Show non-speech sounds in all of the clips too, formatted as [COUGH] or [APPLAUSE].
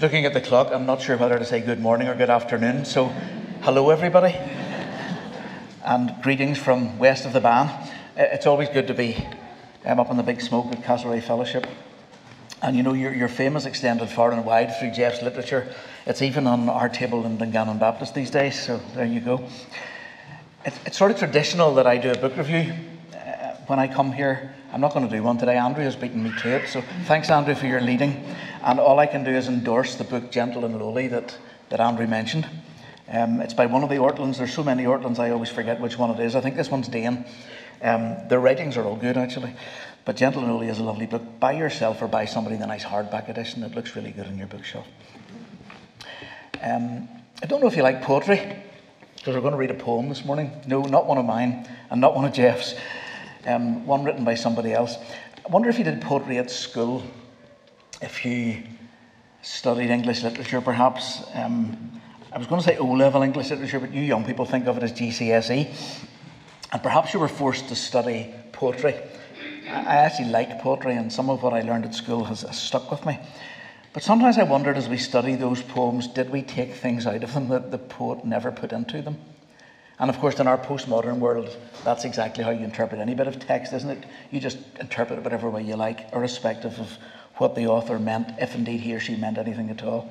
Looking at the clock, I'm not sure whether to say good morning or good afternoon. So, hello everybody, and greetings from west of the Bann. Uh, it's always good to be um, up in the big smoke at Castlereagh Fellowship. And you know, your, your fame has extended far and wide through Jeff's literature. It's even on our table in Dungannon Baptist these days, so there you go. It's, it's sort of traditional that I do a book review uh, when I come here. I'm not going to do one today. Andrew has beaten me to it, so thanks, Andrew, for your leading. And all I can do is endorse the book Gentle and Lowly that, that Andrew mentioned. Um, it's by one of the Ortlunds. There's so many Ortlunds, I always forget which one it is. I think this one's Dane. Um, their writings are all good, actually. But Gentle and Lowly is a lovely book. Buy yourself or buy somebody the nice hardback edition. It looks really good in your bookshelf. Um, I don't know if you like poetry, because we're going to read a poem this morning. No, not one of mine, and not one of Jeff's. Um, one written by somebody else. I wonder if you did poetry at school, if you studied English literature, perhaps. Um, I was going to say O level English literature, but you young people think of it as GCSE. And perhaps you were forced to study poetry. I actually like poetry, and some of what I learned at school has, stuck with me. But sometimes I wondered as we study those poems, did we take things out of them that the poet never put into them? And of course, in our postmodern world, that's exactly how you interpret any bit of text, isn't it? You just interpret it whatever way you like, irrespective of what the author meant, if indeed he or she meant anything at all.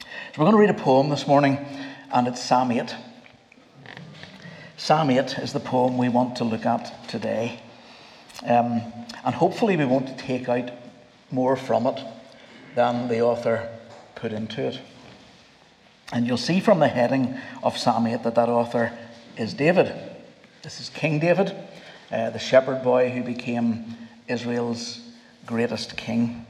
So we're going to read a poem this morning, and it's Psalm 8. Psalm 8 is the poem we want to look at today. Um, and hopefully, we won't take out more from it than the author put into it. And you'll see from the heading of Psalm 8 that that author is David. This is King David, uh, the shepherd boy who became Israel's greatest king.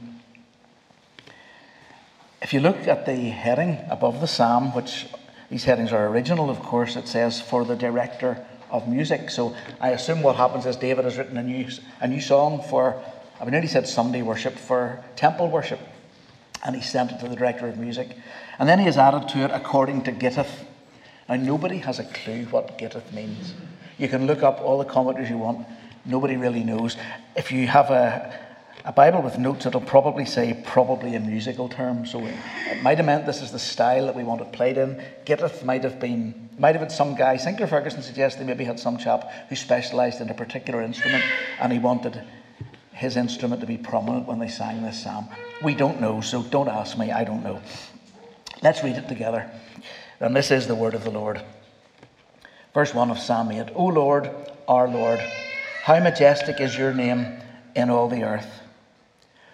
If you look at the heading above the psalm, which these headings are original, of course, it says, For the director of music. So I assume what happens is David has written a new, a new song for, I have nearly said Sunday worship, for temple worship. And he sent it to the director of music. And then he has added to it according to Gittith. Now, nobody has a clue what Gittith means. You can look up all the commentaries you want. Nobody really knows. If you have a, a Bible with notes, it'll probably say probably a musical term. So it might have meant this is the style that we want it played in. Gittith might have been, might have been some guy. Sinclair Ferguson suggests they maybe had some chap who specialised in a particular instrument and he wanted his instrument to be prominent when they sang this psalm. We don't know, so don't ask me. I don't know. Let's read it together. And this is the word of the Lord. Verse 1 of Psalm 8 O Lord, our Lord, how majestic is your name in all the earth.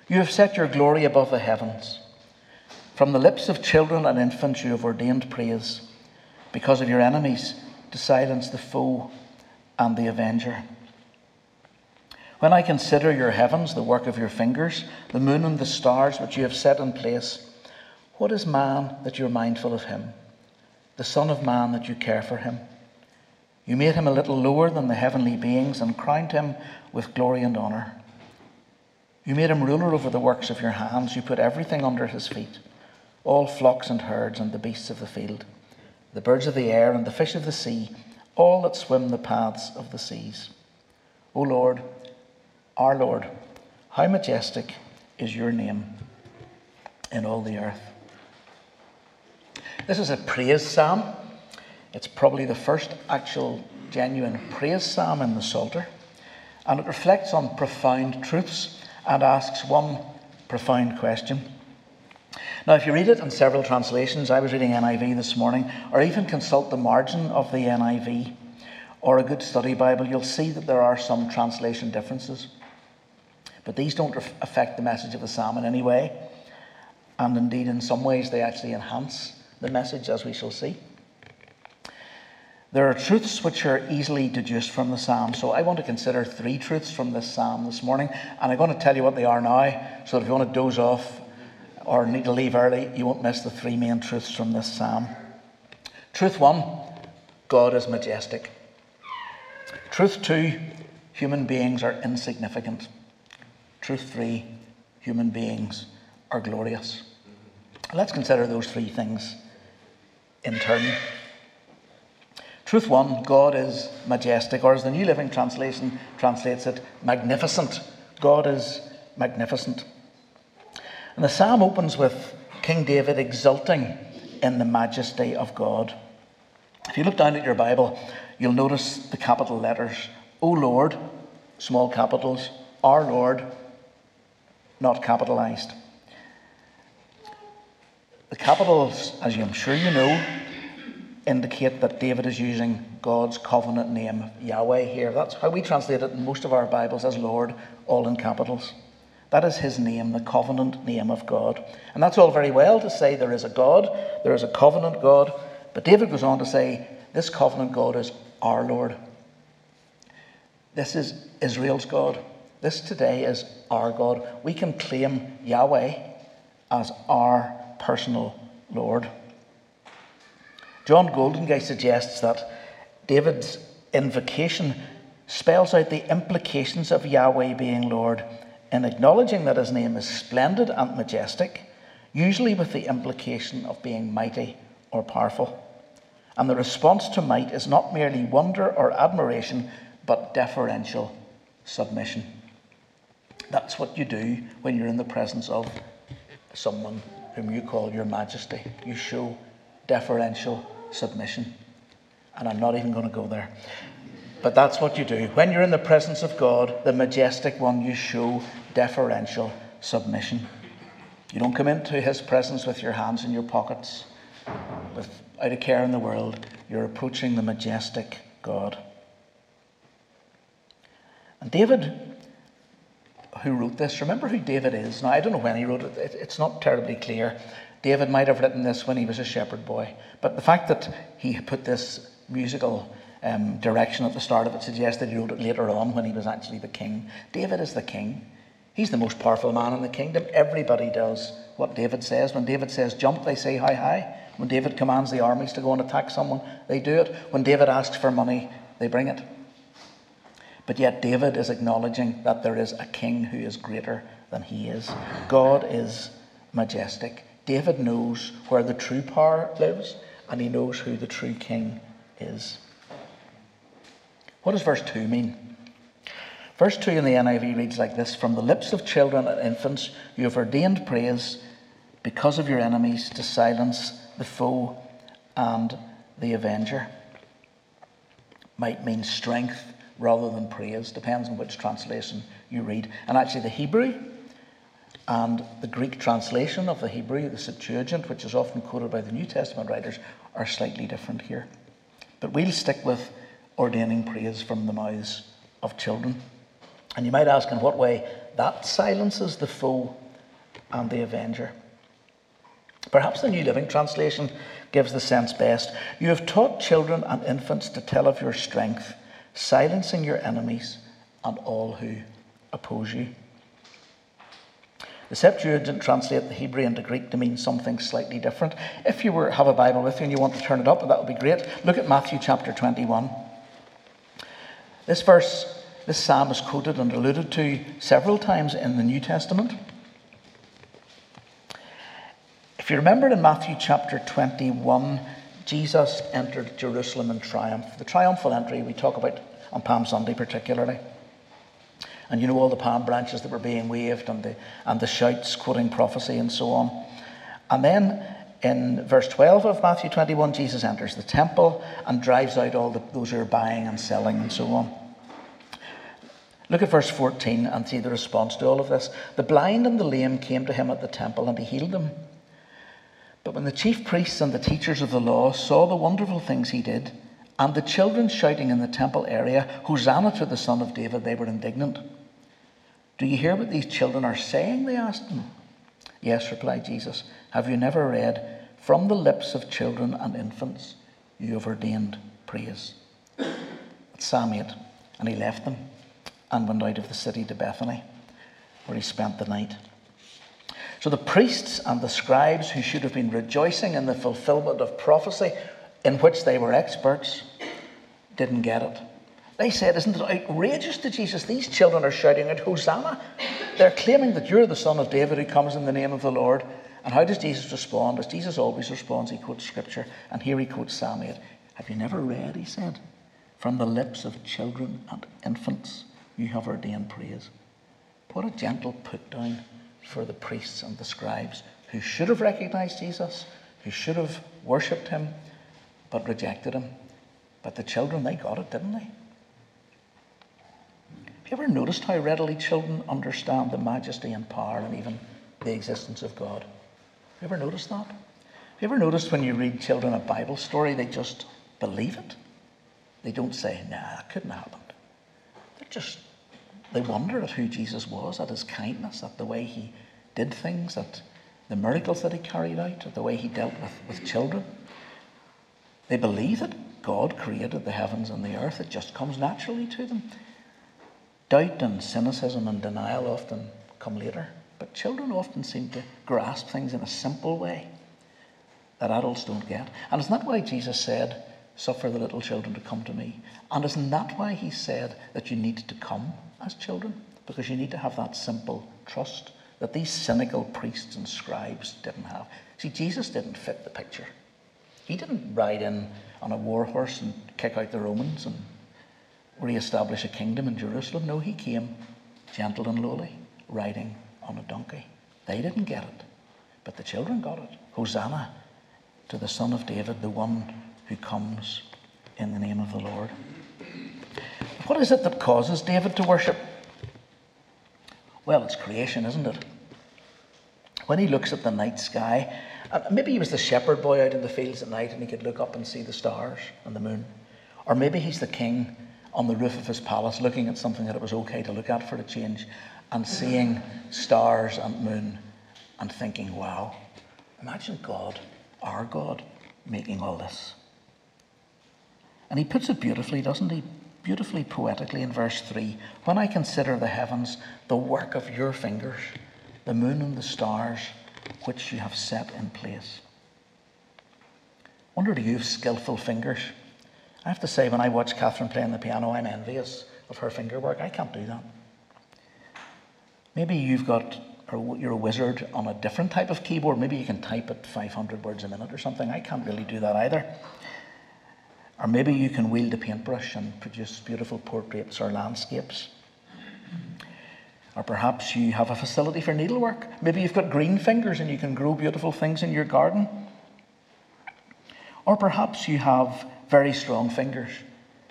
You have set your glory above the heavens. From the lips of children and infants you have ordained praise, because of your enemies, to silence the foe and the avenger. When I consider your heavens, the work of your fingers, the moon and the stars which you have set in place, what is man that you're mindful of him? The Son of Man that you care for him? You made him a little lower than the heavenly beings and crowned him with glory and honor. You made him ruler over the works of your hands. You put everything under his feet all flocks and herds and the beasts of the field, the birds of the air and the fish of the sea, all that swim the paths of the seas. O Lord, our Lord, how majestic is your name in all the earth. This is a praise psalm. It's probably the first actual genuine praise psalm in the Psalter, and it reflects on profound truths and asks one profound question. Now, if you read it in several translations, I was reading NIV this morning, or even consult the margin of the NIV or a good study Bible, you'll see that there are some translation differences. But these don't affect the message of the psalm in any way. And indeed, in some ways, they actually enhance the message, as we shall see. There are truths which are easily deduced from the psalm. So I want to consider three truths from this psalm this morning. And I'm going to tell you what they are now, so if you want to doze off or need to leave early, you won't miss the three main truths from this psalm. Truth one God is majestic. Truth two human beings are insignificant. Truth three human beings are glorious. Let's consider those three things in turn. Truth one God is majestic, or as the New Living Translation translates it, magnificent. God is magnificent. And the psalm opens with King David exulting in the majesty of God. If you look down at your Bible, you'll notice the capital letters O Lord, small capitals, our Lord, not capitalized. The capitals, as I'm sure you know, indicate that David is using God's covenant name, Yahweh, here. That's how we translate it in most of our Bibles as Lord, all in capitals. That is his name, the covenant name of God. And that's all very well to say there is a God, there is a covenant God, but David goes on to say, this covenant God is our Lord. This is Israel's God. This today is our God. We can claim Yahweh as our personal Lord. John Goldingay suggests that David's invocation spells out the implications of Yahweh being Lord in acknowledging that his name is splendid and majestic, usually with the implication of being mighty or powerful. And the response to might is not merely wonder or admiration, but deferential submission. That's what you do when you're in the presence of someone whom you call your majesty. You show deferential submission. And I'm not even going to go there. But that's what you do. When you're in the presence of God, the majestic one, you show deferential submission. You don't come into his presence with your hands in your pockets, without a care in the world. You're approaching the majestic God. And David, who wrote this, remember who David is. Now, I don't know when he wrote it, it's not terribly clear. David might have written this when he was a shepherd boy. But the fact that he put this musical um, direction at the start of it suggests that he wrote it later on when he was actually the king. David is the king. He's the most powerful man in the kingdom. Everybody does what David says. When David says jump, they say hi hi. When David commands the armies to go and attack someone, they do it. When David asks for money, they bring it. But yet, David is acknowledging that there is a king who is greater than he is. God is majestic. David knows where the true power lives, and he knows who the true king is. What does verse 2 mean? Verse 2 in the NIV reads like this From the lips of children and infants, you have ordained praise because of your enemies to silence the foe and the avenger. Might mean strength rather than praise, depends on which translation you read. And actually, the Hebrew and the Greek translation of the Hebrew, the Septuagint, which is often quoted by the New Testament writers, are slightly different here. But we'll stick with ordaining praise from the mouths of children. And you might ask in what way that silences the foe and the avenger. Perhaps the New Living Translation gives the sense best. You have taught children and infants to tell of your strength, silencing your enemies and all who oppose you. The Septuagint translate the Hebrew into Greek to mean something slightly different. If you were have a Bible with you and you want to turn it up, that would be great. Look at Matthew chapter 21. This verse, this psalm is quoted and alluded to several times in the New Testament. If you remember in Matthew chapter 21, Jesus entered Jerusalem in triumph. The triumphal entry we talk about on Palm Sunday particularly. And you know all the palm branches that were being waved and the, and the shouts quoting prophecy and so on. And then in verse 12 of Matthew 21, Jesus enters the temple and drives out all the, those who are buying and selling and so on. Look at verse 14 and see the response to all of this. The blind and the lame came to him at the temple and he healed them. But when the chief priests and the teachers of the law saw the wonderful things he did, and the children shouting in the temple area, Hosanna to the Son of David, they were indignant. Do you hear what these children are saying? They asked him. Yes, replied Jesus. Have you never read, From the lips of children and infants you have ordained praise? It's Psalm 8. And he left them and went out of the city to Bethany, where he spent the night. So the priests and the scribes, who should have been rejoicing in the fulfillment of prophecy in which they were experts, didn't get it. They said, Isn't it outrageous to Jesus? These children are shouting out, Hosanna. They're claiming that you're the son of David who comes in the name of the Lord. And how does Jesus respond? As Jesus always responds, he quotes scripture. And here he quotes Psalm 8. Have you never read, he said, from the lips of children and infants you have ordained praise? What a gentle put down for the priests and the scribes who should have recognized Jesus, who should have worshipped him, but rejected him. But the children, they got it, didn't they? Have you ever noticed how readily children understand the majesty and power and even the existence of God? Have you ever noticed that? Have you ever noticed when you read children a Bible story, they just believe it? They don't say, nah, that couldn't have happened. They just, they wonder at who Jesus was, at his kindness, at the way he did things, at the miracles that he carried out, at the way he dealt with, with children. They believe that God created the heavens and the earth. It just comes naturally to them. Doubt and cynicism and denial often come later, but children often seem to grasp things in a simple way that adults don't get. And isn't that why Jesus said, Suffer the little children to come to me? And isn't that why he said that you need to come as children? Because you need to have that simple trust that these cynical priests and scribes didn't have. See, Jesus didn't fit the picture. He didn't ride in on a war horse and kick out the Romans and re-establish a kingdom in Jerusalem. No, he came gentle and lowly, riding on a donkey. They didn't get it, but the children got it. Hosanna to the Son of David, the one who comes in the name of the Lord. What is it that causes David to worship? Well, it's creation, isn't it? When he looks at the night sky, uh, maybe he was the shepherd boy out in the fields at night and he could look up and see the stars and the moon. Or maybe he's the king on the roof of his palace looking at something that it was okay to look at for a change and seeing stars and moon and thinking, wow, imagine God, our God, making all this. And he puts it beautifully, doesn't he? Beautifully poetically in verse 3 When I consider the heavens, the work of your fingers, the moon and the stars which you have set in place. Wonder do you have skillful fingers? I have to say, when I watch Catherine playing the piano, I'm envious of her finger work. I can't do that. Maybe you've got, or you're a wizard on a different type of keyboard. Maybe you can type at 500 words a minute or something. I can't really do that either. Or maybe you can wield a paintbrush and produce beautiful portraits or landscapes. Or perhaps you have a facility for needlework. Maybe you've got green fingers and you can grow beautiful things in your garden. Or perhaps you have very strong fingers,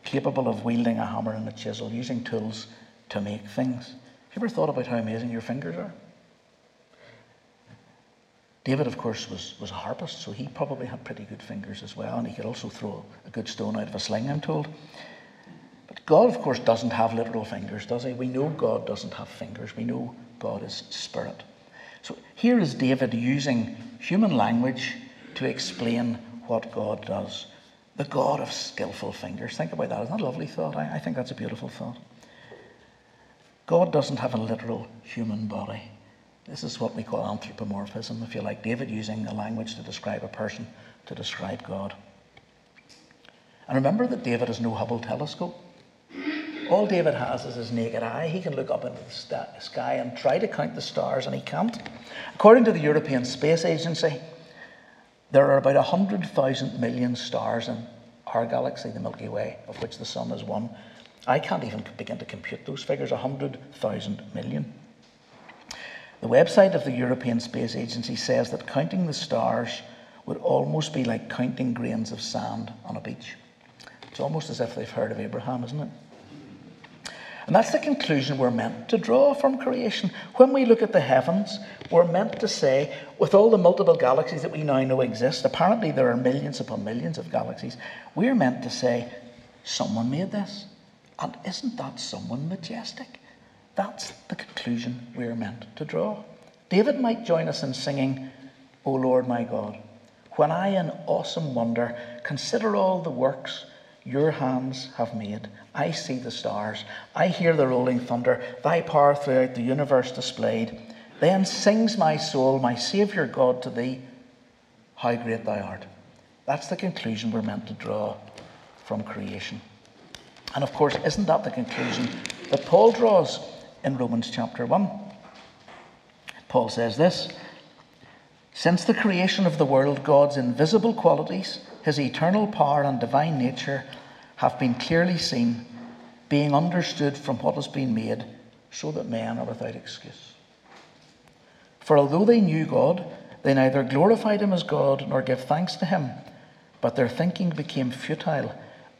capable of wielding a hammer and a chisel, using tools to make things. Have you ever thought about how amazing your fingers are? David, of course, was, was a harpist, so he probably had pretty good fingers as well, and he could also throw a good stone out of a sling, I'm told. But God, of course, doesn't have literal fingers, does he? We know God doesn't have fingers. We know God is spirit. So here is David using human language to explain what God does. The God of skillful fingers. Think about that. Isn't that a lovely thought? I, I think that's a beautiful thought. God doesn't have a literal human body. This is what we call anthropomorphism, if you like. David using a language to describe a person, to describe God. And remember that David has no Hubble telescope. All David has is his naked eye. He can look up into the sky and try to count the stars, and he can't. According to the European Space Agency, there are about 100,000 million stars in our galaxy, the Milky Way, of which the Sun is one. I can't even begin to compute those figures 100,000 million. The website of the European Space Agency says that counting the stars would almost be like counting grains of sand on a beach. It's almost as if they've heard of Abraham, isn't it? And that's the conclusion we're meant to draw from creation. When we look at the heavens, we're meant to say, with all the multiple galaxies that we now know exist, apparently there are millions upon millions of galaxies, we're meant to say, someone made this. And isn't that someone majestic? That's the conclusion we're meant to draw. David might join us in singing, O Lord my God, when I in awesome wonder consider all the works your hands have made. I see the stars. I hear the rolling thunder, thy power throughout the universe displayed. Then sings my soul, my Saviour God, to thee, how great thou art. That's the conclusion we're meant to draw from creation. And of course, isn't that the conclusion that Paul draws in Romans chapter 1? Paul says this Since the creation of the world, God's invisible qualities, his eternal power and divine nature have been clearly seen, being understood from what has been made, so that men are without excuse. For although they knew God, They neither glorified him as God nor gave thanks to him, but their thinking became futile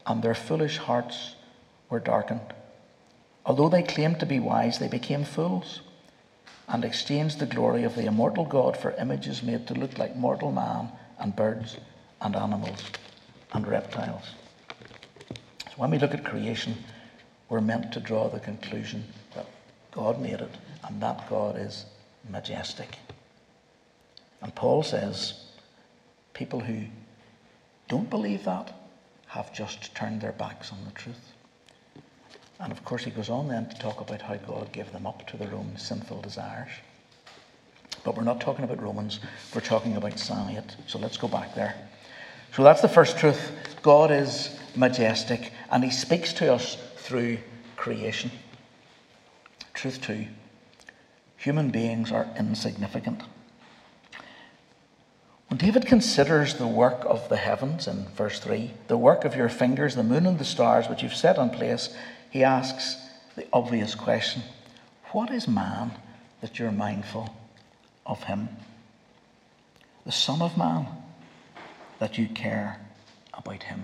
and their foolish hearts were darkened. Although they claimed to be wise, they became fools and exchanged the glory of the immortal God for images made to look like mortal man and birds and animals and reptiles. So when we look at creation, we're meant to draw the conclusion that God made it and that God is majestic. And Paul says people who don't believe that have just turned their backs on the truth. And of course, he goes on then to talk about how God gave them up to their own sinful desires. But we're not talking about Romans, we're talking about Psalm 8. So let's go back there. So that's the first truth. God is majestic, and he speaks to us through creation. Truth two human beings are insignificant. When David considers the work of the heavens in verse 3, the work of your fingers, the moon and the stars which you've set in place, he asks the obvious question What is man that you're mindful of him? The Son of Man that you care about him.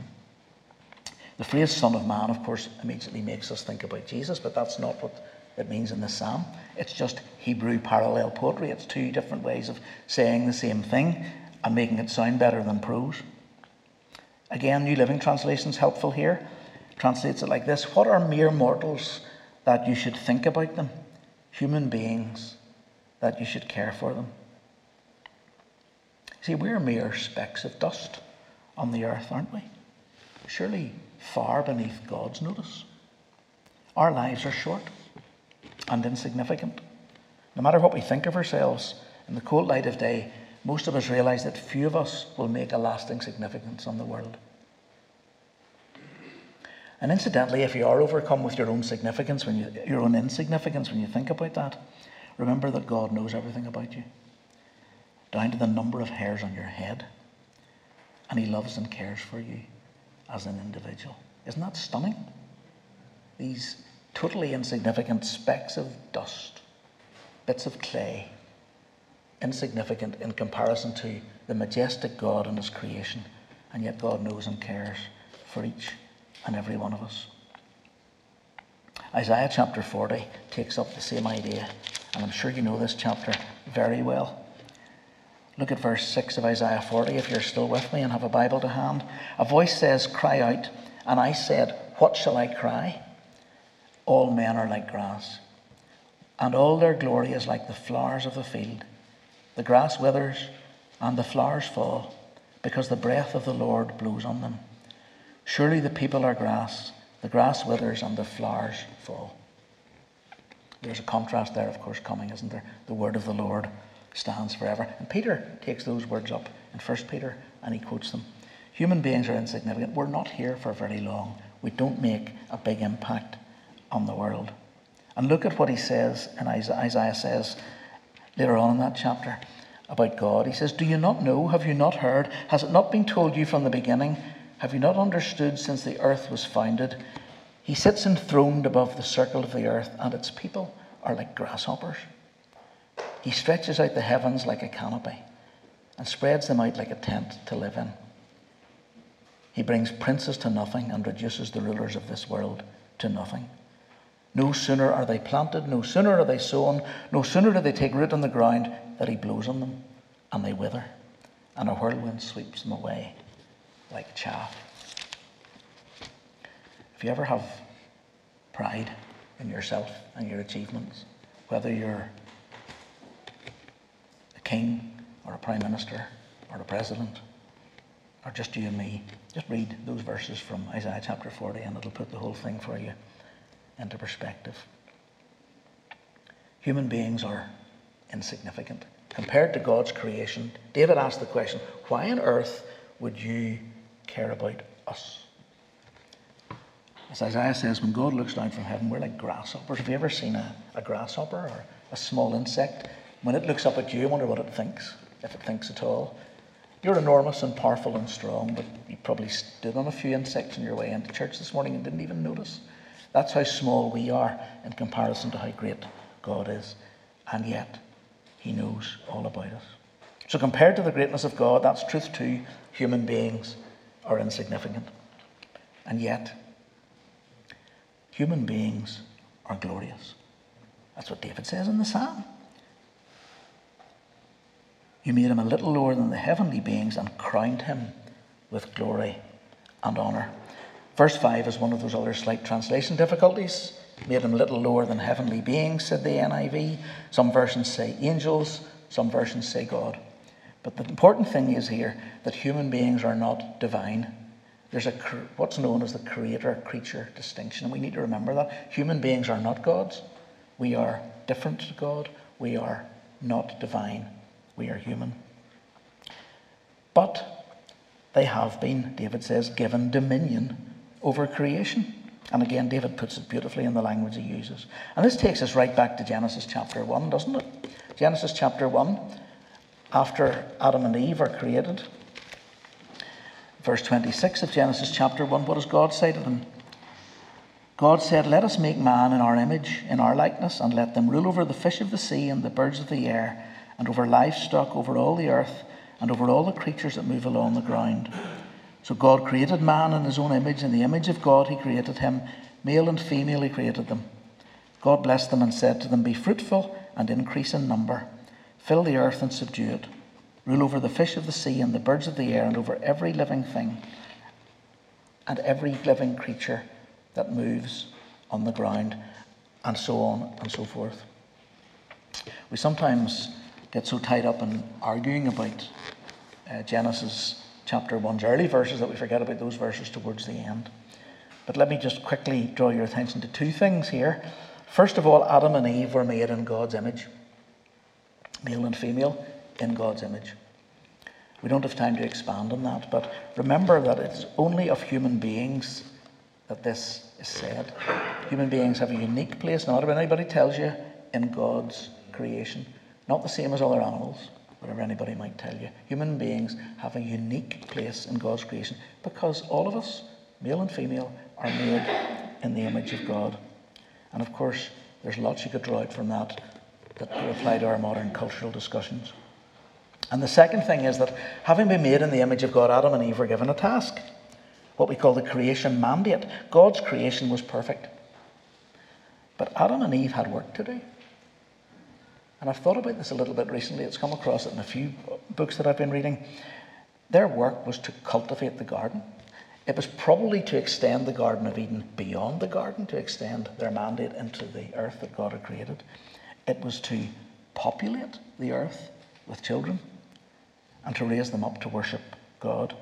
The phrase Son of Man, of course, immediately makes us think about Jesus, but that's not what it means in the psalm. It's just Hebrew parallel poetry. It's two different ways of saying the same thing and making it sound better than prose. Again, New Living Translation is helpful here. Translates it like this What are mere mortals that you should think about them? Human beings that you should care for them. See, we're mere specks of dust on the earth, aren't we? Surely far beneath God's notice. Our lives are short and insignificant. No matter what we think of ourselves, in the cold light of day, most of us realize that few of us will make a lasting significance on the world. And incidentally, if you are overcome with your own significance, when you, your own insignificance, when you think about that, remember that God knows everything about you, down to the number of hairs on your head, and He loves and cares for you as an individual. Isn't that stunning? These totally insignificant specks of dust, bits of clay, insignificant in comparison to the majestic God and His creation, and yet God knows and cares for each and every one of us. Isaiah chapter 40 takes up the same idea, and I'm sure you know this chapter very well. Look at verse 6 of Isaiah 40 if you're still with me and have a Bible to hand. A voice says, Cry out. And I said, What shall I cry? All men are like grass, and all their glory is like the flowers of the field. The grass withers, and the flowers fall, because the breath of the Lord blows on them. Surely the people are grass, the grass withers, and the flowers fall. There's a contrast there, of course, coming, isn't there? The word of the Lord stands forever. And Peter takes those words up in 1 Peter and he quotes them. Human beings are insignificant. We're not here for very long. We don't make a big impact on the world. And look at what he says, and Isaiah says later on in that chapter about God. He says, Do you not know? Have you not heard? Has it not been told you from the beginning? Have you not understood since the earth was founded? He sits enthroned above the circle of the earth, and its people are like grasshoppers. He stretches out the heavens like a canopy and spreads them out like a tent to live in. He brings princes to nothing and reduces the rulers of this world to nothing. No sooner are they planted, no sooner are they sown, no sooner do they take root on the ground that he blows on them and they wither, and a whirlwind sweeps them away like chaff. If you ever have pride in yourself and your achievements, whether you're a king or a prime minister or a president or just you and me, just read those verses from Isaiah chapter 40 and it'll put the whole thing for you into perspective. Human beings are insignificant. Compared to God's creation, David asked the question, why on earth would you care about us? As Isaiah says, when God looks down from heaven, we're like grasshoppers. Have you ever seen a, a grasshopper or a small insect? When it looks up at you, I wonder what it thinks, if it thinks at all. You're enormous and powerful and strong, but you probably stood on a few insects on your way into church this morning and didn't even notice. That's how small we are in comparison to how great God is. And yet, He knows all about us. So, compared to the greatness of God, that's truth two Human beings are insignificant. And yet, human beings are glorious. That's what David says in the psalm. You made him a little lower than the heavenly beings and crowned him with glory and honour. Verse 5 is one of those other slight translation difficulties. Made him a little lower than heavenly beings, said the NIV. Some versions say angels, some versions say God. But the important thing is here that human beings are not divine. There's a what's known as the creator creature distinction, and we need to remember that. Human beings are not gods. We are different to God. We are not divine. We are human. But they have been, David says, given dominion over creation. And again, David puts it beautifully in the language he uses. And this takes us right back to Genesis chapter 1, doesn't it? Genesis chapter 1, after Adam and Eve are created. Verse 26 of Genesis chapter 1, what does God say to them? God said, Let us make man in our image, in our likeness, and let them rule over the fish of the sea and the birds of the air, and over livestock, over all the earth, and over all the creatures that move along the ground. So God created man in his own image. In the image of God, he created him. Male and female, he created them. God blessed them and said to them, Be fruitful and increase in number. Fill the earth and subdue it. Rule over the fish of the sea and the birds of the air and over every living thing and every living creature that moves on the ground, and so on and so forth. We sometimes get so tied up in arguing about uh, Genesis chapter 1's early verses that we forget about those verses towards the end. But let me just quickly draw your attention to two things here. First of all, Adam and Eve were made in God's image, male and female, in God's image. We don't have time to expand on that, but remember that it's only of human beings that this is said. Human beings have a unique place, not if anybody tells you, in God's creation. Not the same as other animals whatever anybody might tell you. Human beings have a unique place in God's creation because all of us, male and female, are made in the image of God. And of course, there's lots you could draw out from that that apply to our modern cultural discussions. And the second thing is that having been made in the image of God, Adam and Eve were given a task, what we call the creation mandate. God's creation was perfect. But Adam and Eve had work to do. And I've thought about this a little bit recently. It's come across it in a few books that I've been reading. Their work was to cultivate the garden. It was probably to extend the Garden of Eden beyond the garden, to extend their mandate into the earth that God had created. It was to populate the earth with children and to raise them up to worship God.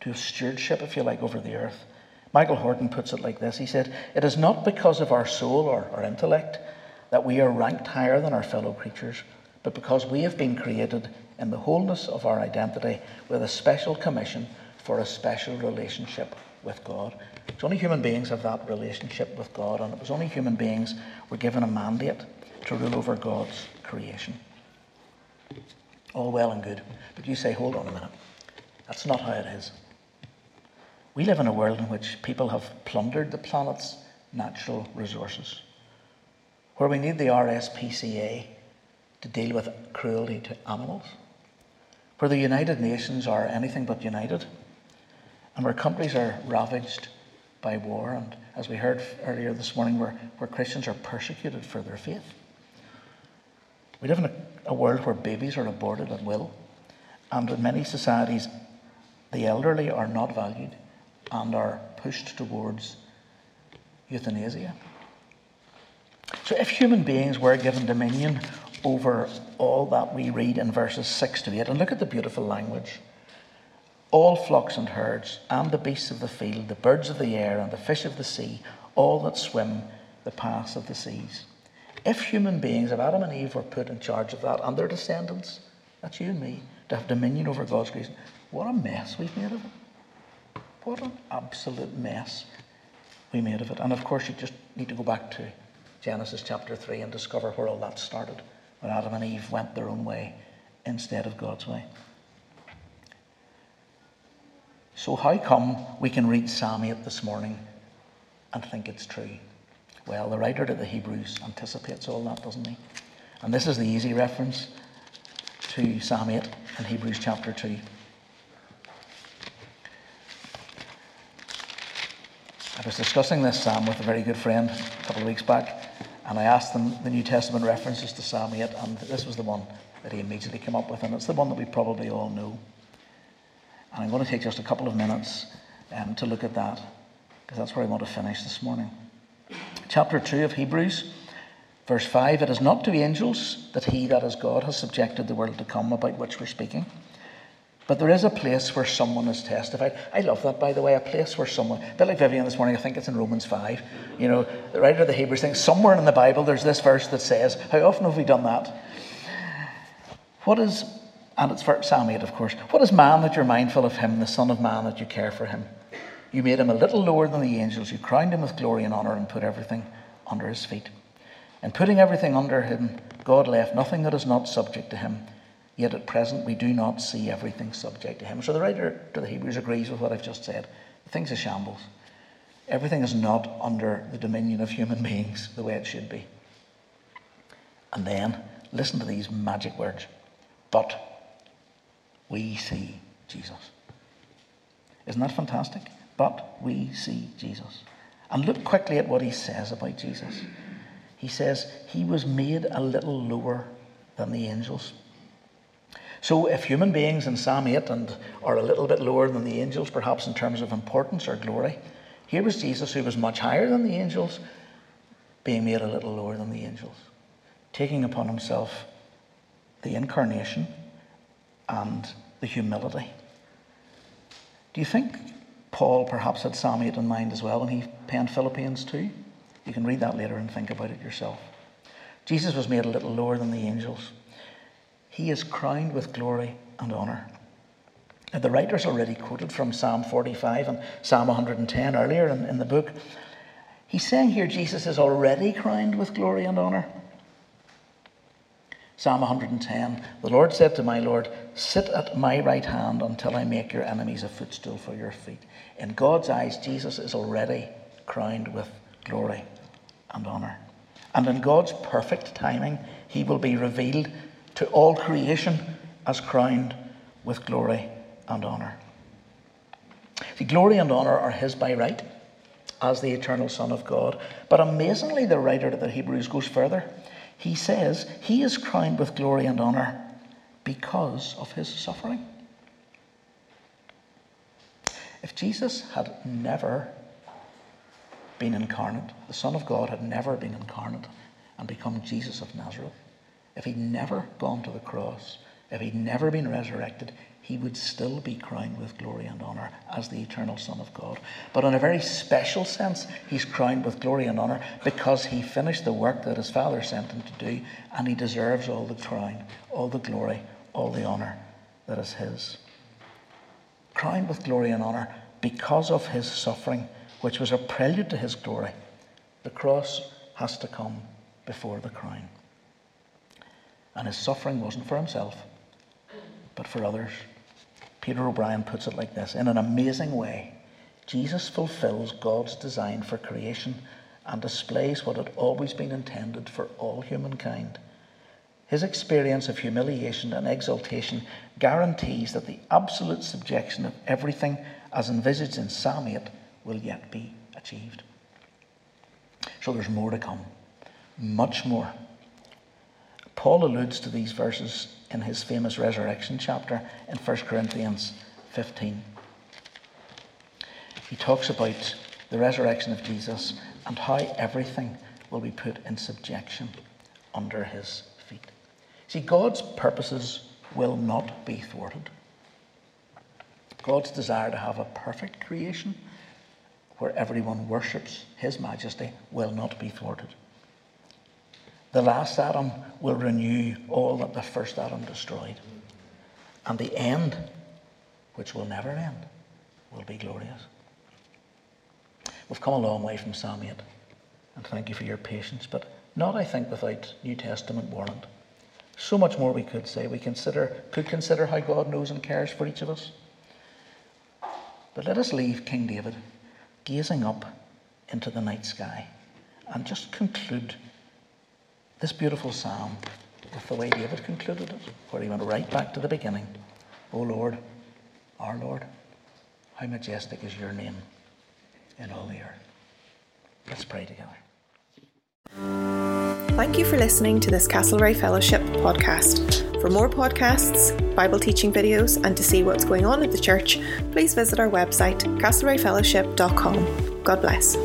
To have stewardship, if you like, over the earth. Michael Horton puts it like this He said, It is not because of our soul or our intellect that we are ranked higher than our fellow creatures, but because we have been created in the wholeness of our identity with a special commission for a special relationship with God. It's only human beings have that relationship with God, and it was only human beings were given a mandate to rule over God's creation. All well and good. But you say, hold on a minute. That's not how it is. We live in a world in which people have plundered the planet's natural resources where we need the RSPCA to deal with cruelty to animals, where the United Nations are anything but united, and where countries are ravaged by war, and as we heard earlier this morning, where, where Christians are persecuted for their faith. We live in a, a world where babies are aborted at will, and in many societies, the elderly are not valued and are pushed towards euthanasia. So, if human beings were given dominion over all that we read in verses 6 to 8, and look at the beautiful language all flocks and herds, and the beasts of the field, the birds of the air, and the fish of the sea, all that swim the paths of the seas. If human beings, if Adam and Eve were put in charge of that, and their descendants, that's you and me, to have dominion over God's creation, what a mess we've made of it. What an absolute mess we made of it. And of course, you just need to go back to Genesis chapter 3 and discover where all that started when Adam and Eve went their own way instead of God's way. So, how come we can read Psalm 8 this morning and think it's true? Well, the writer to the Hebrews anticipates all that, doesn't he? And this is the easy reference to Psalm 8 in Hebrews chapter 2. I was discussing this psalm with a very good friend a couple of weeks back, and I asked him the New Testament references to Psalm 8, and this was the one that he immediately came up with, and it's the one that we probably all know. And I'm going to take just a couple of minutes um, to look at that, because that's where I want to finish this morning. Chapter 2 of Hebrews, verse 5 It is not to angels that he that is God has subjected the world to come about which we're speaking but there is a place where someone is testified. I love that, by the way, a place where someone, a bit like Vivian this morning, I think it's in Romans 5. You know, the writer of the Hebrews thinks somewhere in the Bible there's this verse that says, How often have we done that? What is, and it's for Psalm 8, of course, what is man that you're mindful of him, the Son of Man that you care for him? You made him a little lower than the angels. You crowned him with glory and honour and put everything under his feet. And putting everything under him, God left nothing that is not subject to him. Yet at present we do not see everything subject to him. So the writer to the Hebrews agrees with what I've just said. Things are shambles. Everything is not under the dominion of human [LAUGHS] beings the way it should be. And then listen to these magic words. But we see Jesus. Isn't that fantastic? But we see Jesus. And look quickly at what he says about Jesus. He says, He was made a little lower than the angels. So, if human beings in Psalm 8 and are a little bit lower than the angels, perhaps in terms of importance or glory, here was Jesus who was much higher than the angels, being made a little lower than the angels, taking upon himself the incarnation and the humility. Do you think Paul perhaps had Psalm 8 in mind as well when he penned Philippians 2? You can read that later and think about it yourself. Jesus was made a little lower than the angels. He is crowned with glory and honour. Now, the writers already quoted from Psalm 45 and Psalm 110 earlier in, in the book. He's saying here Jesus is already crowned with glory and honour. Psalm 110 The Lord said to my Lord, Sit at my right hand until I make your enemies a footstool for your feet. In God's eyes, Jesus is already crowned with glory and honour. And in God's perfect timing, he will be revealed to all creation as crowned with glory and honour. The glory and honour are his by right as the eternal Son of God. But amazingly, the writer of the Hebrews goes further. He says he is crowned with glory and honour because of his suffering. If Jesus had never been incarnate, the Son of God had never been incarnate and become Jesus of Nazareth, if he'd never gone to the cross, if he'd never been resurrected, he would still be crowned with glory and honour as the eternal Son of God. But in a very special sense, he's crowned with glory and honour because he finished the work that his Father sent him to do, and he deserves all the crown, all the glory, all the honour that is his. Crowned with glory and honour because of his suffering, which was a prelude to his glory. The cross has to come before the crown. And his suffering wasn't for himself, but for others. Peter O'Brien puts it like this In an amazing way, Jesus fulfills God's design for creation and displays what had always been intended for all humankind. His experience of humiliation and exaltation guarantees that the absolute subjection of everything, as envisaged in Psalm 8, will yet be achieved. So there's more to come, much more. Paul alludes to these verses in his famous resurrection chapter in 1 Corinthians 15. He talks about the resurrection of Jesus and how everything will be put in subjection under his feet. See, God's purposes will not be thwarted. God's desire to have a perfect creation where everyone worships his majesty will not be thwarted. The last Adam will renew all that the first Adam destroyed. And the end, which will never end, will be glorious. We've come a long way from Psalm 8, and thank you for your patience, but not, I think, without New Testament warrant. So much more we could say. We consider, could consider how God knows and cares for each of us. But let us leave King David gazing up into the night sky and just conclude this beautiful psalm with the way David concluded it, where he went right back to the beginning. O Lord, our Lord, how majestic is your name in all the earth. Let's pray together. Thank you for listening to this Castlereagh Fellowship podcast. For more podcasts, Bible teaching videos, and to see what's going on at the church, please visit our website, castlereaghfellowship.com. God bless.